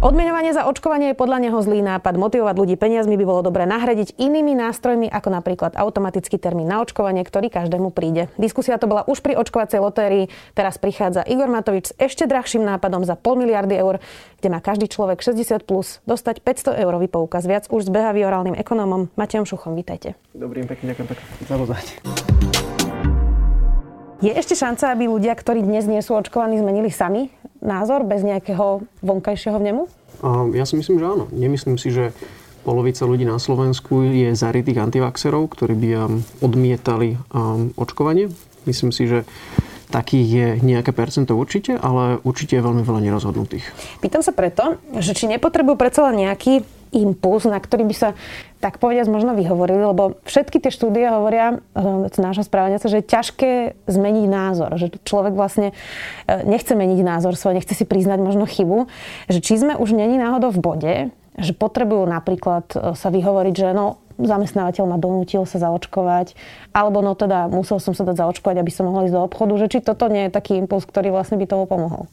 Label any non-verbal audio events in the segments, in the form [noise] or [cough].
Odmeňovanie za očkovanie je podľa neho zlý nápad. Motivovať ľudí peniazmi by bolo dobre nahradiť inými nástrojmi, ako napríklad automatický termín na očkovanie, ktorý každému príde. Diskusia to bola už pri očkovacej lotérii. Teraz prichádza Igor Matovič s ešte drahším nápadom za pol miliardy eur, kde má každý človek 60 plus dostať 500 eurový poukaz. Viac už s behaviorálnym ekonómom Matejom Šuchom. Vítajte. Dobrý pekne, ďakujem pekne za pozvanie. Je ešte šanca, aby ľudia, ktorí dnes nie sú očkovaní, zmenili sami názor bez nejakého vonkajšieho vnemu? Ja si myslím, že áno. Nemyslím si, že polovica ľudí na Slovensku je zarytých antivaxerov, ktorí by odmietali očkovanie. Myslím si, že takých je nejaké percento určite, ale určite je veľmi veľa nerozhodnutých. Pýtam sa preto, že či nepotrebujú predsa len nejaký impuls, na ktorý by sa tak povediať možno vyhovorili, lebo všetky tie štúdie hovoria z nášho správania sa, že je ťažké zmeniť názor, že človek vlastne e, nechce meniť názor svoj, nechce si priznať možno chybu, že či sme už není náhodou v bode, že potrebujú napríklad e, sa vyhovoriť, že no, zamestnávateľ ma donútil sa zaočkovať, alebo no teda musel som sa dať zaočkovať, aby som mohol ísť do obchodu, že či toto nie je taký impuls, ktorý vlastne by toho pomohol.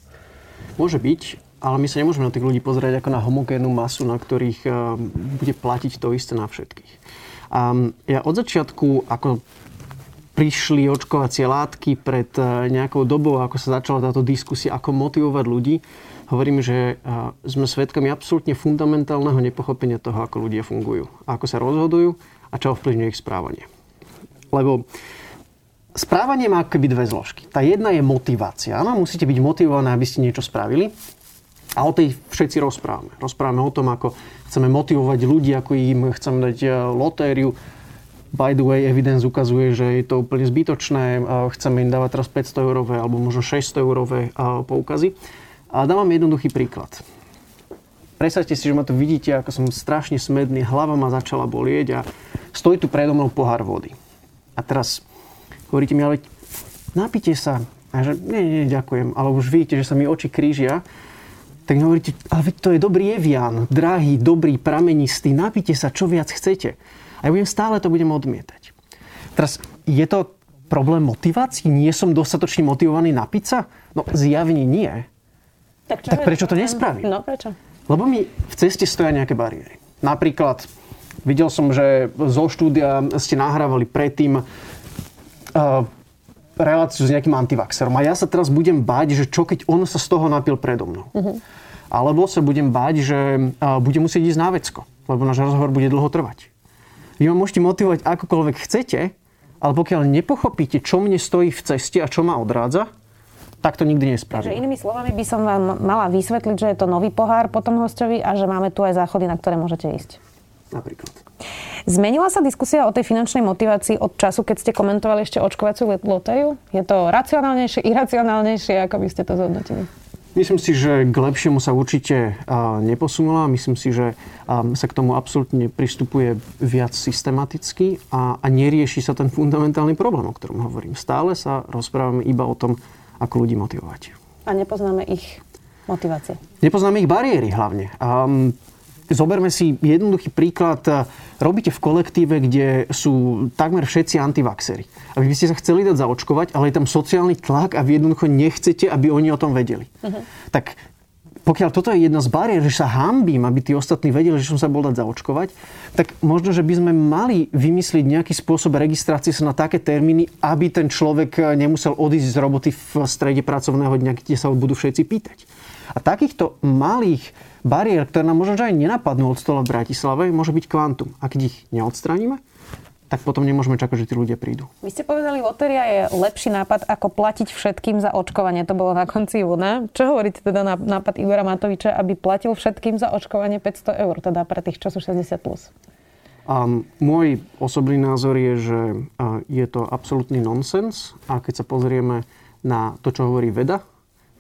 Môže byť, ale my sa nemôžeme na tých ľudí pozerať ako na homogénnu masu, na ktorých eh, bude platiť to isté na všetkých. A ja od začiatku, ako prišli očkovacie látky pred eh, nejakou dobou, ako sa začala táto diskusia, ako motivovať ľudí, hovorím, že eh, sme svedkami absolútne fundamentálneho nepochopenia toho, ako ľudia fungujú, ako sa rozhodujú a čo ovplyvňuje ich správanie. Lebo správanie má akoby dve zložky. Tá jedna je motivácia. Áno, musíte byť motivovaní, aby ste niečo spravili. A o tej všetci rozprávame. Rozprávame o tom, ako chceme motivovať ľudí, ako im chceme dať e, lotériu. By the way, evidence ukazuje, že je to úplne zbytočné. Chceme im dávať teraz 500 eurové alebo možno 600 eurové e, poukazy. A dám vám jednoduchý príklad. Predstavte si, že ma tu vidíte, ako som strašne smedný, hlava ma začala bolieť a stojí tu predo mnou pohár vody. A teraz hovoríte mi, ale napite sa. A že nie, nie, ďakujem. Ale už vidíte, že sa mi oči krížia tak mi hovoríte, ale to je dobrý Evian, drahý, dobrý, pramenistý, napite sa, čo viac chcete. A ja budem stále to budem odmietať. Teraz, je to problém motivácií? Nie som dostatočne motivovaný na pizza? No, zjavne nie. Tak, tak prečo to nespravím? No, prečo? Lebo mi v ceste stoja nejaké bariéry. Napríklad, videl som, že zo štúdia ste nahrávali predtým uh, reláciu s nejakým antivaxerom. A ja sa teraz budem báť, že čo keď on sa z toho napil predo mnou. Uh-huh. Alebo sa budem báť, že budem musieť ísť na vecko, lebo náš rozhovor bude dlho trvať. Vy ma môžete motivovať akokoľvek chcete, ale pokiaľ nepochopíte, čo mne stojí v ceste a čo ma odrádza, tak to nikdy nespravím. Takže inými slovami by som vám mala vysvetliť, že je to nový pohár po tom hostovi a že máme tu aj záchody, na ktoré môžete ísť. Napríklad. Zmenila sa diskusia o tej finančnej motivácii od času, keď ste komentovali ešte očkovaciu lotériu? Je to racionálnejšie, iracionálnejšie? Ako by ste to zhodnotili? Myslím si, že k lepšiemu sa určite neposunula. Myslím si, že sa k tomu absolútne pristupuje viac systematicky a, a nerieši sa ten fundamentálny problém, o ktorom hovorím. Stále sa rozprávame iba o tom, ako ľudí motivovať. A nepoznáme ich motivácie. Nepoznáme ich bariéry hlavne. Um, Zoberme si jednoduchý príklad. Robíte v kolektíve, kde sú takmer všetci antivaxery. A vy by ste sa chceli dať zaočkovať, ale je tam sociálny tlak a vy jednoducho nechcete, aby oni o tom vedeli. Uh-huh. Tak pokiaľ toto je jedna z bariér, že sa hambím, aby tí ostatní vedeli, že som sa bol dať zaočkovať, tak možno, že by sme mali vymyslieť nejaký spôsob registrácie sa na také termíny, aby ten človek nemusel odísť z roboty v strede pracovného dňa, kde sa budú všetci pýtať. A takýchto malých bariér, ktoré nám možno aj nenapadnú od stola v Bratislave, môže byť kvantum. A keď ich neodstránime, tak potom nemôžeme čakať, že tí ľudia prídu. Vy ste povedali, lotéria je lepší nápad, ako platiť všetkým za očkovanie. To bolo na konci júna. Čo hovoríte teda na nápad Igora Matoviča, aby platil všetkým za očkovanie 500 eur, teda pre tých, čo sú 60+. Plus? Um, môj osobný názor je, že uh, je to absolútny nonsens a keď sa pozrieme na to, čo hovorí veda,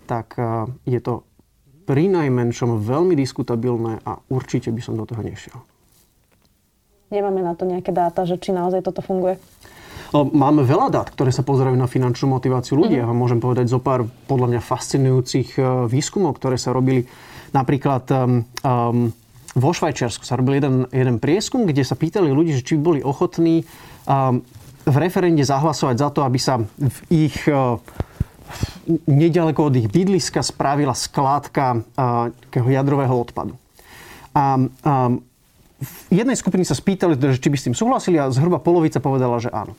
tak uh, je to pri najmenšom veľmi diskutabilné a určite by som do toho nešiel. Nemáme na to nejaké dáta, že či naozaj toto funguje? Máme veľa dát, ktoré sa pozerajú na finančnú motiváciu ľudí. Mm-hmm. Ja vám môžem povedať zo pár podľa mňa fascinujúcich e, výskumov, ktoré sa robili napríklad um, um, vo Švajčiarsku sa robil jeden, jeden prieskum, kde sa pýtali ľudí, že či boli ochotní um, v referende zahlasovať za to, aby sa v ich uh, nedaleko od ich bydliska spravila skládka uh, jadrového odpadu. A um, v jednej skupiny sa spýtali, že či by s tým súhlasili a zhruba polovica povedala, že áno.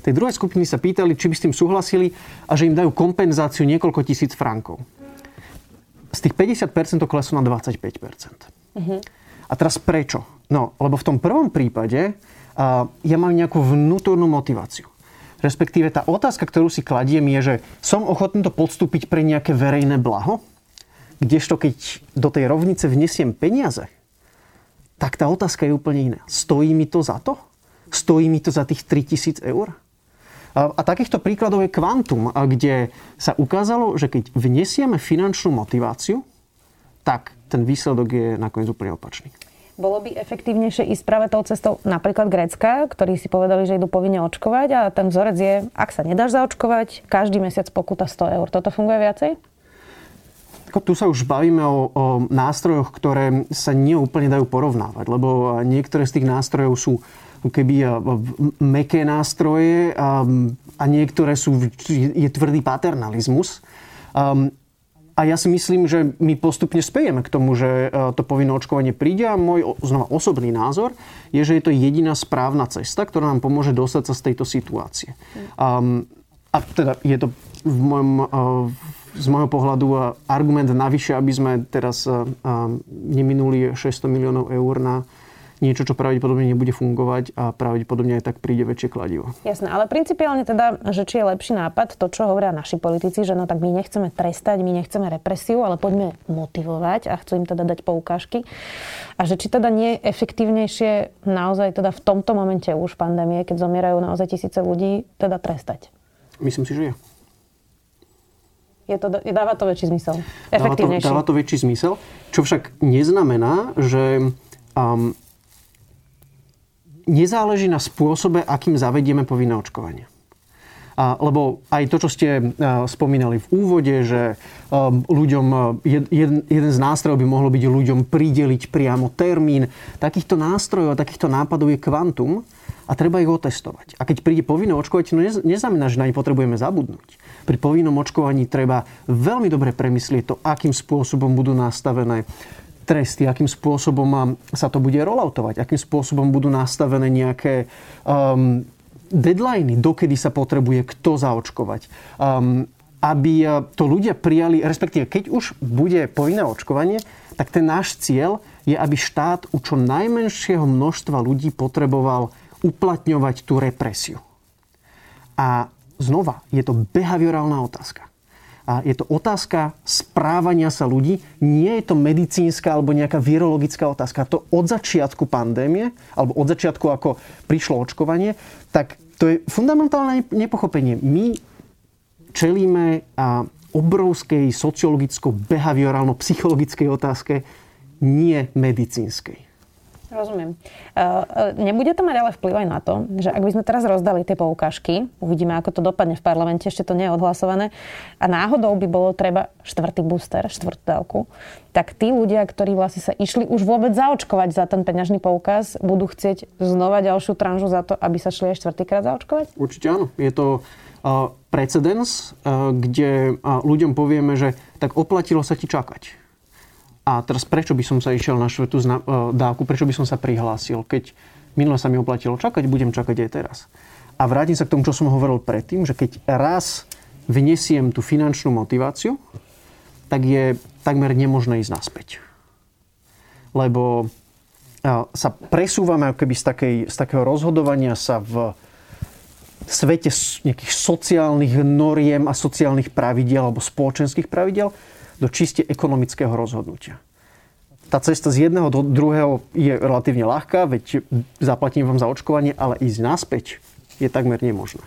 Tej druhej skupiny sa pýtali, či by s tým súhlasili a že im dajú kompenzáciu niekoľko tisíc frankov. Z tých 50% to kleslo na 25%. Uh-huh. A teraz prečo? No, lebo v tom prvom prípade uh, ja mám nejakú vnútornú motiváciu. Respektíve tá otázka, ktorú si kladiem, je, že som ochotný to podstúpiť pre nejaké verejné blaho, kdežto keď do tej rovnice vnesiem peniaze, tak tá otázka je úplne iná. Stojí mi to za to? Stojí mi to za tých 3000 eur? A, takýchto príkladov je kvantum, kde sa ukázalo, že keď vnesieme finančnú motiváciu, tak ten výsledok je nakoniec úplne opačný. Bolo by efektívnejšie ísť práve tou cestou napríklad Grécka, ktorí si povedali, že idú povinne očkovať a ten vzorec je, ak sa nedáš zaočkovať, každý mesiac pokuta 100 eur. Toto funguje viacej? Tu sa už bavíme o, o nástrojoch, ktoré sa neúplne dajú porovnávať, lebo niektoré z tých nástrojov sú keby meké nástroje a, a niektoré sú, je tvrdý paternalizmus. Um, a ja si myslím, že my postupne spejeme k tomu, že to povinné očkovanie príde a môj znova osobný názor je, že je to jediná správna cesta, ktorá nám pomôže dostať sa z tejto situácie. Um, a teda je to v mojom, z môjho pohľadu argument navyše, aby sme teraz neminuli 600 miliónov eur na niečo, čo pravdepodobne nebude fungovať a pravdepodobne aj tak príde väčšie kladivo. Jasné, ale principiálne teda, že či je lepší nápad, to, čo hovoria naši politici, že no tak my nechceme trestať, my nechceme represiu, ale poďme motivovať a chcú im teda dať poukážky. A že či teda nie je efektívnejšie naozaj teda v tomto momente už pandémie, keď zomierajú naozaj tisíce ľudí, teda trestať? Myslím si, že je. Je to, dáva to väčší zmysel. Dáva to, dáva to väčší zmysel, čo však neznamená, že um, nezáleží na spôsobe, akým zavedieme povinné očkovanie. Lebo aj to, čo ste a, spomínali v úvode, že a, ľuďom, jed, jeden, z nástrojov by mohlo byť ľuďom prideliť priamo termín. Takýchto nástrojov a takýchto nápadov je kvantum a treba ich otestovať. A keď príde povinné očkovanie, to nez, neznamená, že na ne potrebujeme zabudnúť. Pri povinnom očkovaní treba veľmi dobre premyslieť to, akým spôsobom budú nastavené tresty, akým spôsobom sa to bude rolloutovať, akým spôsobom budú nastavené nejaké um, deadliny, dokedy sa potrebuje kto zaočkovať. Um, aby uh, to ľudia prijali, respektíve keď už bude povinné očkovanie, tak ten náš cieľ je, aby štát u čo najmenšieho množstva ľudí potreboval uplatňovať tú represiu. A znova, je to behaviorálna otázka. A je to otázka správania sa ľudí. Nie je to medicínska alebo nejaká virologická otázka. To od začiatku pandémie, alebo od začiatku, ako prišlo očkovanie, tak to je fundamentálne nepochopenie. My čelíme a obrovskej sociologicko-behaviorálno-psychologickej otázke, nie medicínskej. Rozumiem. Uh, nebude to mať ale vplyv aj na to, že ak by sme teraz rozdali tie poukážky, uvidíme, ako to dopadne v parlamente, ešte to nie je odhlasované, a náhodou by bolo treba štvrtý booster, štvrtú dávku, tak tí ľudia, ktorí vlastne sa išli už vôbec zaočkovať za ten peňažný poukaz, budú chcieť znova ďalšiu tranžu za to, aby sa šli aj štvrtýkrát zaočkovať? Určite áno. Je to uh, precedens, uh, kde ľuďom povieme, že tak oplatilo sa ti čakať a teraz prečo by som sa išiel na štvrtú e, dávku, prečo by som sa prihlásil, keď minule sa mi oplatilo čakať, budem čakať aj teraz. A vrátim sa k tomu, čo som hovoril predtým, že keď raz vnesiem tú finančnú motiváciu, tak je takmer nemožné ísť naspäť. Lebo e, sa presúvame keby z, takej, z takého rozhodovania sa v svete nejakých sociálnych noriem a sociálnych pravidiel alebo spoločenských pravidel do čiste ekonomického rozhodnutia. Tá cesta z jedného do druhého je relatívne ľahká, veď zaplatím vám za očkovanie, ale ísť naspäť je takmer nemožné.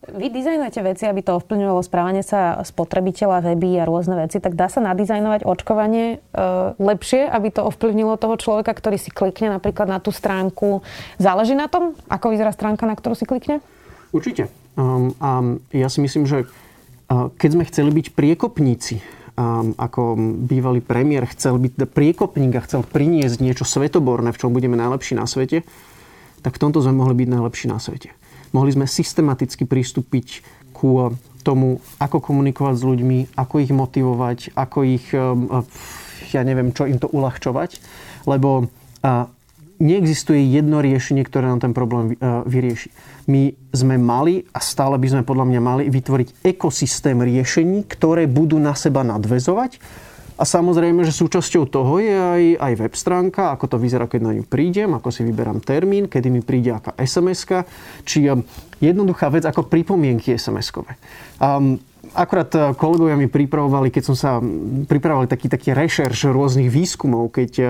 Vy dizajnujete veci, aby to ovplyvňovalo správanie sa spotrebiteľa, weby a rôzne veci, tak dá sa nadizajnovať očkovanie e, lepšie, aby to ovplyvnilo toho človeka, ktorý si klikne napríklad na tú stránku. Záleží na tom, ako vyzerá stránka, na ktorú si klikne? Určite. Um, a ja si myslím, že uh, keď sme chceli byť priekopníci ako bývalý premiér chcel byť priekopník a chcel priniesť niečo svetoborné, v čom budeme najlepší na svete, tak v tomto sme mohli byť najlepší na svete. Mohli sme systematicky pristúpiť ku tomu, ako komunikovať s ľuďmi, ako ich motivovať, ako ich, ja neviem, čo im to uľahčovať. Lebo neexistuje jedno riešenie, ktoré nám ten problém vyrieši. My sme mali a stále by sme podľa mňa mali vytvoriť ekosystém riešení, ktoré budú na seba nadvezovať a samozrejme, že súčasťou toho je aj, aj web stránka, ako to vyzerá, keď na ňu prídem, ako si vyberám termín, kedy mi príde aká sms či jednoduchá vec ako pripomienky SMS-kové. Um, akurát uh, kolegovia mi pripravovali, keď som sa pripravovali taký, taký rešerš rôznych výskumov, keď uh,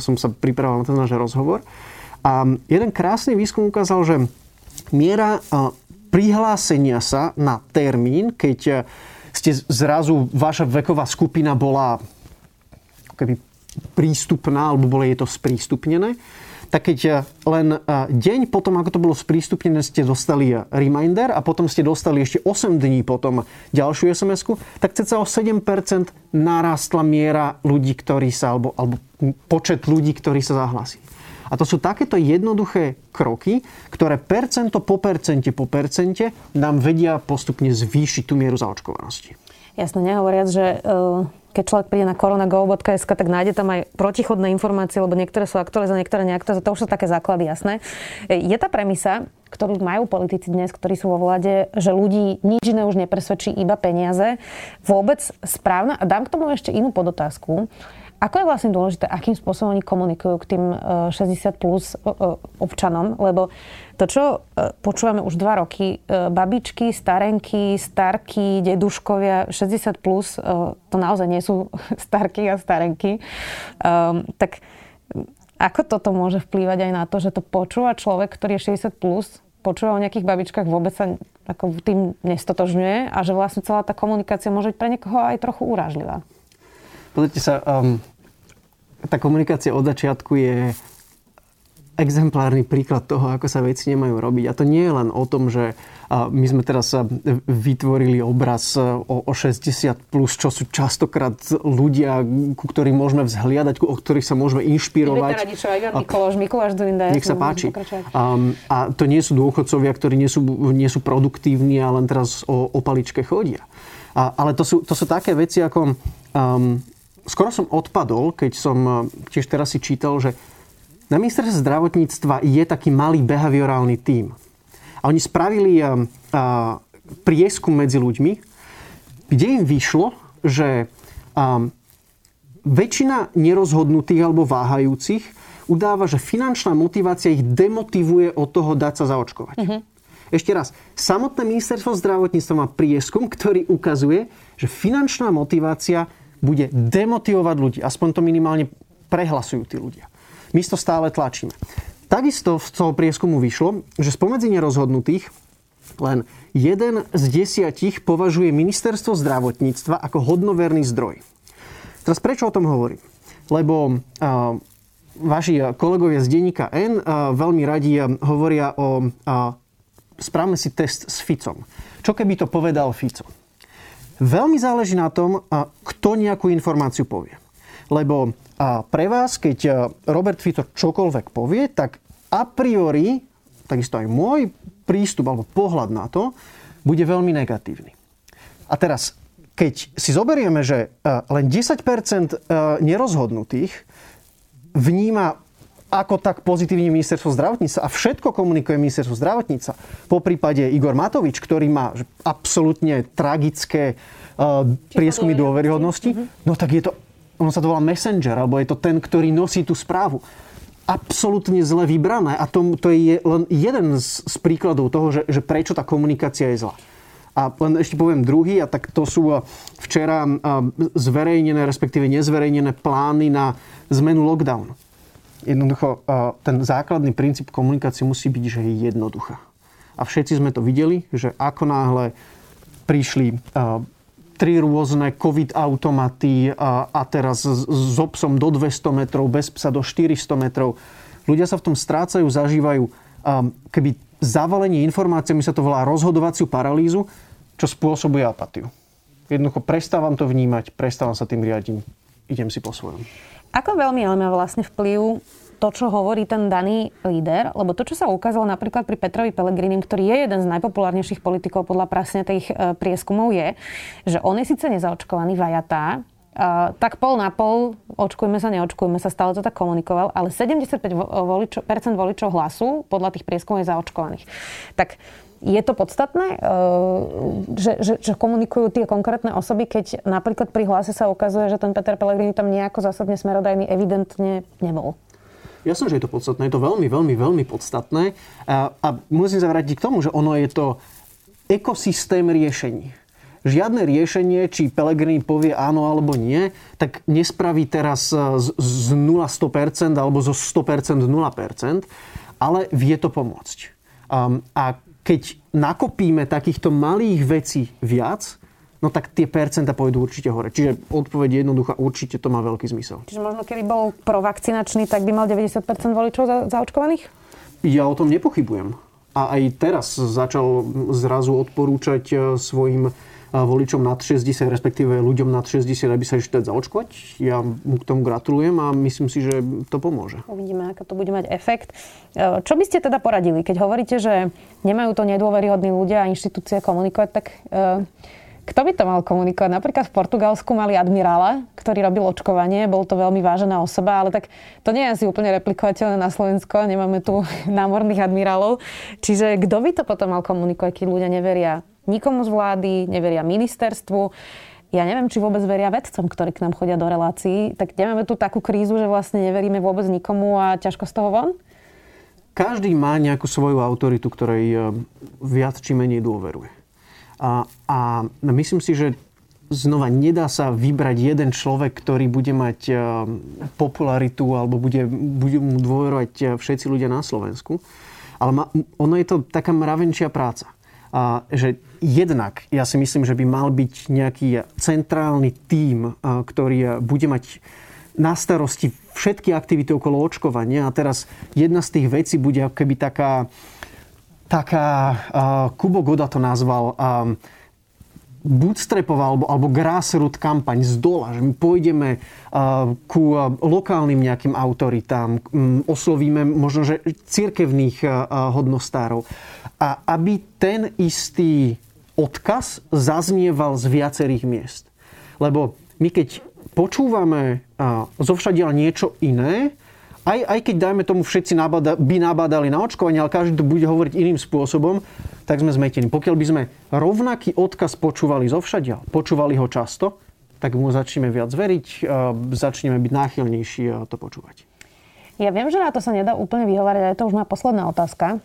som sa pripravoval na ten náš rozhovor. A jeden krásny výskum ukázal, že miera prihlásenia sa na termín, keď ste zrazu, vaša veková skupina bola keby prístupná, alebo bolo jej to sprístupnené, tak keď eh, len eh, deň potom, ako to bolo sprístupnené, ste dostali eh, reminder a potom ste dostali ešte 8 dní potom ďalšiu sms tak ceca o 7% narastla miera ľudí, ktorí sa, alebo, alebo počet ľudí, ktorí sa zahlasí. A to sú takéto jednoduché kroky, ktoré percento po percente po percente nám vedia postupne zvýšiť tú mieru zaočkovanosti. Jasne, nehovoriac, že e, keď človek príde na koronagov.sk, tak nájde tam aj protichodné informácie, lebo niektoré sú aktualizované, niektoré neaktualizované. To už sú také základy, jasné. Je tá premisa, ktorú majú politici dnes, ktorí sú vo vláde, že ľudí nič iné už nepresvedčí, iba peniaze, vôbec správna? A dám k tomu ešte inú podotázku. Ako je vlastne dôležité, akým spôsobom oni komunikujú k tým 60 e, plus e, e, občanom? Lebo to, čo počúvame už dva roky, babičky, starenky, starky, deduškovia, 60 plus, to naozaj nie sú [laughs] starky a starenky. Tak ako toto môže vplývať aj na to, že to počúva človek, ktorý je 60 plus, počúva o nejakých babičkách, vôbec sa ako tým nestotožňuje a že vlastne celá tá komunikácia môže byť pre niekoho aj trochu urážlivá. Pozrite sa, um, tá komunikácia od začiatku je exemplárny príklad toho, ako sa veci nemajú robiť. A to nie je len o tom, že my sme teraz vytvorili obraz o, 60+, plus, čo sú častokrát ľudia, ku ktorým môžeme vzhliadať, o ktorých sa môžeme inšpirovať. Mikuláš Durinda. Nech sa páči. A, a to nie sú dôchodcovia, ktorí nie sú, nie sú produktívni a len teraz o, o paličke chodia. A, ale to sú, to sú také veci ako... Um, skoro som odpadol, keď som eh, tiež teraz si čítal, že na ministerstve zdravotníctva je taký malý behaviorálny tím. A oni spravili a, eh, a, eh, prieskum medzi ľuďmi, kde im vyšlo, že a, väčšina nerozhodnutých alebo váhajúcich udáva, že finančná motivácia ich demotivuje od toho dať sa zaočkovať. Uh-huh. Ešte raz, samotné ministerstvo zdravotníctva má prieskum, ktorý ukazuje, že finančná motivácia bude demotivovať ľudí. Aspoň to minimálne prehlasujú tí ľudia. My to stále tlačíme. Takisto z toho prieskumu vyšlo, že spomedzi nerozhodnutých len jeden z desiatich považuje ministerstvo zdravotníctva ako hodnoverný zdroj. Teraz prečo o tom hovorím? Lebo uh, vaši kolegovia z denníka N uh, veľmi radi hovoria o uh, správme si test s Ficom. Čo keby to povedal Fico? Veľmi záleží na tom, kto nejakú informáciu povie. Lebo pre vás, keď Robert Fico čokoľvek povie, tak a priori, takisto aj môj prístup alebo pohľad na to, bude veľmi negatívny. A teraz, keď si zoberieme, že len 10% nerozhodnutých vníma ako tak pozitívne ministerstvo zdravotníctva a všetko komunikuje ministerstvo zdravotníctva. Po prípade Igor Matovič, ktorý má absolútne tragické uh, prieskumy dôveryhodnosti, uh-huh. no tak je to, ono sa to volá messenger, alebo je to ten, ktorý nosí tú správu. Absolútne zle vybrané a to, to je len jeden z, z príkladov toho, že, že prečo tá komunikácia je zlá. A len ešte poviem druhý, a tak to sú včera zverejnené, respektíve nezverejnené plány na zmenu lockdownu Jednoducho, ten základný princíp komunikácie musí byť, že je jednoduchá. A všetci sme to videli, že ako náhle prišli tri rôzne COVID automaty a teraz s obsom do 200 metrov, bez psa do 400 metrov. Ľudia sa v tom strácajú, zažívajú keby zavalenie informáciami sa to volá rozhodovaciu paralýzu, čo spôsobuje apatiu. Jednoducho prestávam to vnímať, prestávam sa tým riadiť, idem si po svojom. Ako veľmi ale má vlastne vplyv to, čo hovorí ten daný líder, lebo to, čo sa ukázalo napríklad pri Petrovi Pelegrinim, ktorý je jeden z najpopulárnejších politikov podľa prasne tých e, prieskumov, je, že on je síce nezaočkovaný vajatá, Uh, tak pol na pol, očkujme sa, neočkujme sa, stále to tak komunikoval, ale 75% voličo, voličov hlasu podľa tých prieskumov je zaočkovaných. Tak je to podstatné, e, že, že, že komunikujú tie konkrétne osoby, keď napríklad pri hlase sa ukazuje, že ten Peter Pellegrini tam nejako zásadne smerodajný evidentne nebol? som, že je to podstatné. Je to veľmi, veľmi, veľmi podstatné. A, a musím sa vrátiť k tomu, že ono je to ekosystém riešení. Žiadne riešenie, či Pelegrini povie áno alebo nie, tak nespraví teraz z, z 0 100% alebo zo 100% 0%, ale vie to pomôcť. Um, a keď nakopíme takýchto malých vecí viac, no tak tie percenta pôjdu určite hore. Čiže odpoveď jednoduchá, určite to má veľký zmysel. Čiže možno keby bol provakcinačný, tak by mal 90% voličov za, zaočkovaných? Ja o tom nepochybujem. A aj teraz začal zrazu odporúčať e, svojim voličom nad 60, respektíve ľuďom nad 60, aby sa ešte zaočkovať. Ja mu k tomu gratulujem a myslím si, že to pomôže. Uvidíme, ako to bude mať efekt. E, čo by ste teda poradili, keď hovoríte, že nemajú to nedôveryhodní ľudia a inštitúcie komunikovať, tak e, kto by to mal komunikovať? Napríklad v Portugalsku mali admirála, ktorý robil očkovanie, bol to veľmi vážená osoba, ale tak to nie je asi úplne replikovateľné na Slovensko, nemáme tu [laughs] námorných admirálov. Čiže kto by to potom mal komunikovať, keď ľudia neveria nikomu z vlády, neveria ministerstvu. Ja neviem, či vôbec veria vedcom, ktorí k nám chodia do relácií. Tak nemáme tu takú krízu, že vlastne neveríme vôbec nikomu a ťažko z toho von? Každý má nejakú svoju autoritu, ktorej e, viac či menej dôveruje. A, a myslím si, že znova nedá sa vybrať jeden človek, ktorý bude mať e, popularitu alebo bude, bude mu dôverovať e, všetci ľudia na Slovensku. Ale ma, ono je to taká mravenčia práca. A, že jednak ja si myslím, že by mal byť nejaký centrálny tím, ktorý bude mať na starosti všetky aktivity okolo očkovania. A teraz jedna z tých vecí bude keby taká, taká uh, Kubo Goda to nazval, um, bootstrapová alebo, alebo grassroot kampaň z dola, že my pôjdeme uh, ku uh, lokálnym nejakým autoritám, um, oslovíme možno, že církevných uh, hodnostárov a aby ten istý odkaz zaznieval z viacerých miest. Lebo my keď počúvame zo všadiaľ niečo iné, aj, aj keď dajme tomu všetci nabada, by nabádali na očkovanie, ale každý to bude hovoriť iným spôsobom, tak sme zmetení. Pokiaľ by sme rovnaký odkaz počúvali zo všadiaľ, počúvali ho často, tak mu začneme viac veriť, začneme byť náchylnejší to počúvať. Ja viem, že na to sa nedá úplne vyhovárať, ale to už má posledná otázka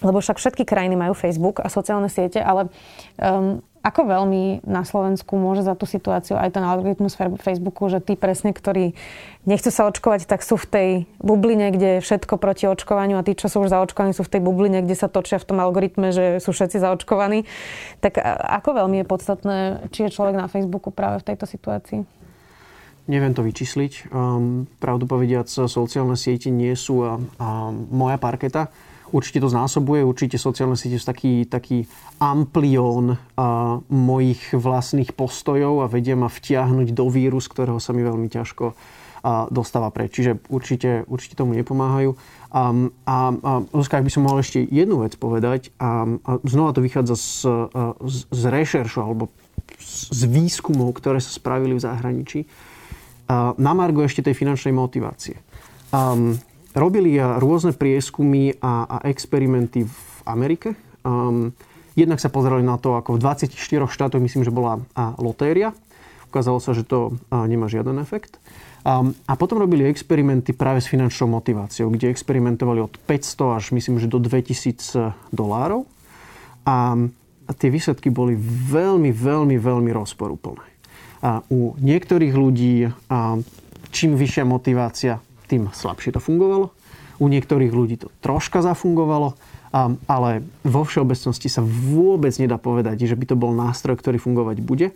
lebo však všetky krajiny majú Facebook a sociálne siete, ale um, ako veľmi na Slovensku môže za tú situáciu aj ten algoritmus Facebooku, že tí presne, ktorí nechcú sa očkovať, tak sú v tej bubline, kde je všetko proti očkovaniu a tí, čo sú už zaočkovaní, sú v tej bubline, kde sa točia v tom algoritme, že sú všetci zaočkovaní. Tak ako veľmi je podstatné, či je človek na Facebooku práve v tejto situácii? Neviem to vyčísliť. Um, pravdu povediac, sociálne siete nie sú a, a moja parketa Určite to znásobuje, určite sociálne siete sú taký, taký amplión a, mojich vlastných postojov a vedia ma vtiahnuť do víru, z ktorého sa mi veľmi ťažko a, dostáva preč. Čiže určite, určite tomu nepomáhajú. A, a, a Zuzka, ak by som mohol ešte jednu vec povedať, a, a znova to vychádza z, z, z rešeršu alebo z výskumov, ktoré sa spravili v zahraničí, a, na margo ešte tej finančnej motivácie. Um, robili rôzne prieskumy a, a experimenty v Amerike. Um, jednak sa pozerali na to, ako v 24 štátoch, myslím, že bola a, lotéria. Ukázalo sa, že to a, nemá žiaden efekt. Um, a potom robili experimenty práve s finančnou motiváciou, kde experimentovali od 500 až myslím, že do 2000 dolárov. A, a tie výsledky boli veľmi, veľmi, veľmi rozporúplné. A u niektorých ľudí a, čím vyššia motivácia, tým slabšie to fungovalo. U niektorých ľudí to troška zafungovalo, ale vo všeobecnosti sa vôbec nedá povedať, že by to bol nástroj, ktorý fungovať bude.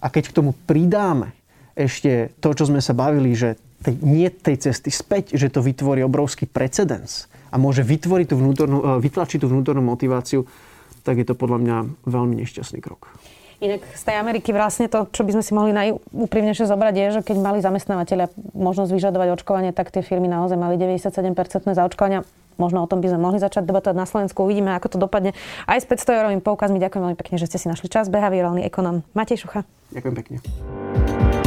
A keď k tomu pridáme ešte to, čo sme sa bavili, že nie tej cesty späť, že to vytvorí obrovský precedens a môže vytvoriť tú vnútornú, e, vytlačiť tú vnútornú motiváciu, tak je to podľa mňa veľmi nešťastný krok. Inak z tej Ameriky vlastne to, čo by sme si mohli najúprimnejšie zobrať, je, že keď mali zamestnávateľia možnosť vyžadovať očkovanie, tak tie firmy naozaj mali 97% zaočkovania. Možno o tom by sme mohli začať debatovať na Slovensku. Uvidíme, ako to dopadne. Aj s 500 eurovým poukazmi ďakujem veľmi pekne, že ste si našli čas. Behaviorálny ekonom Matej Šucha. Ďakujem pekne.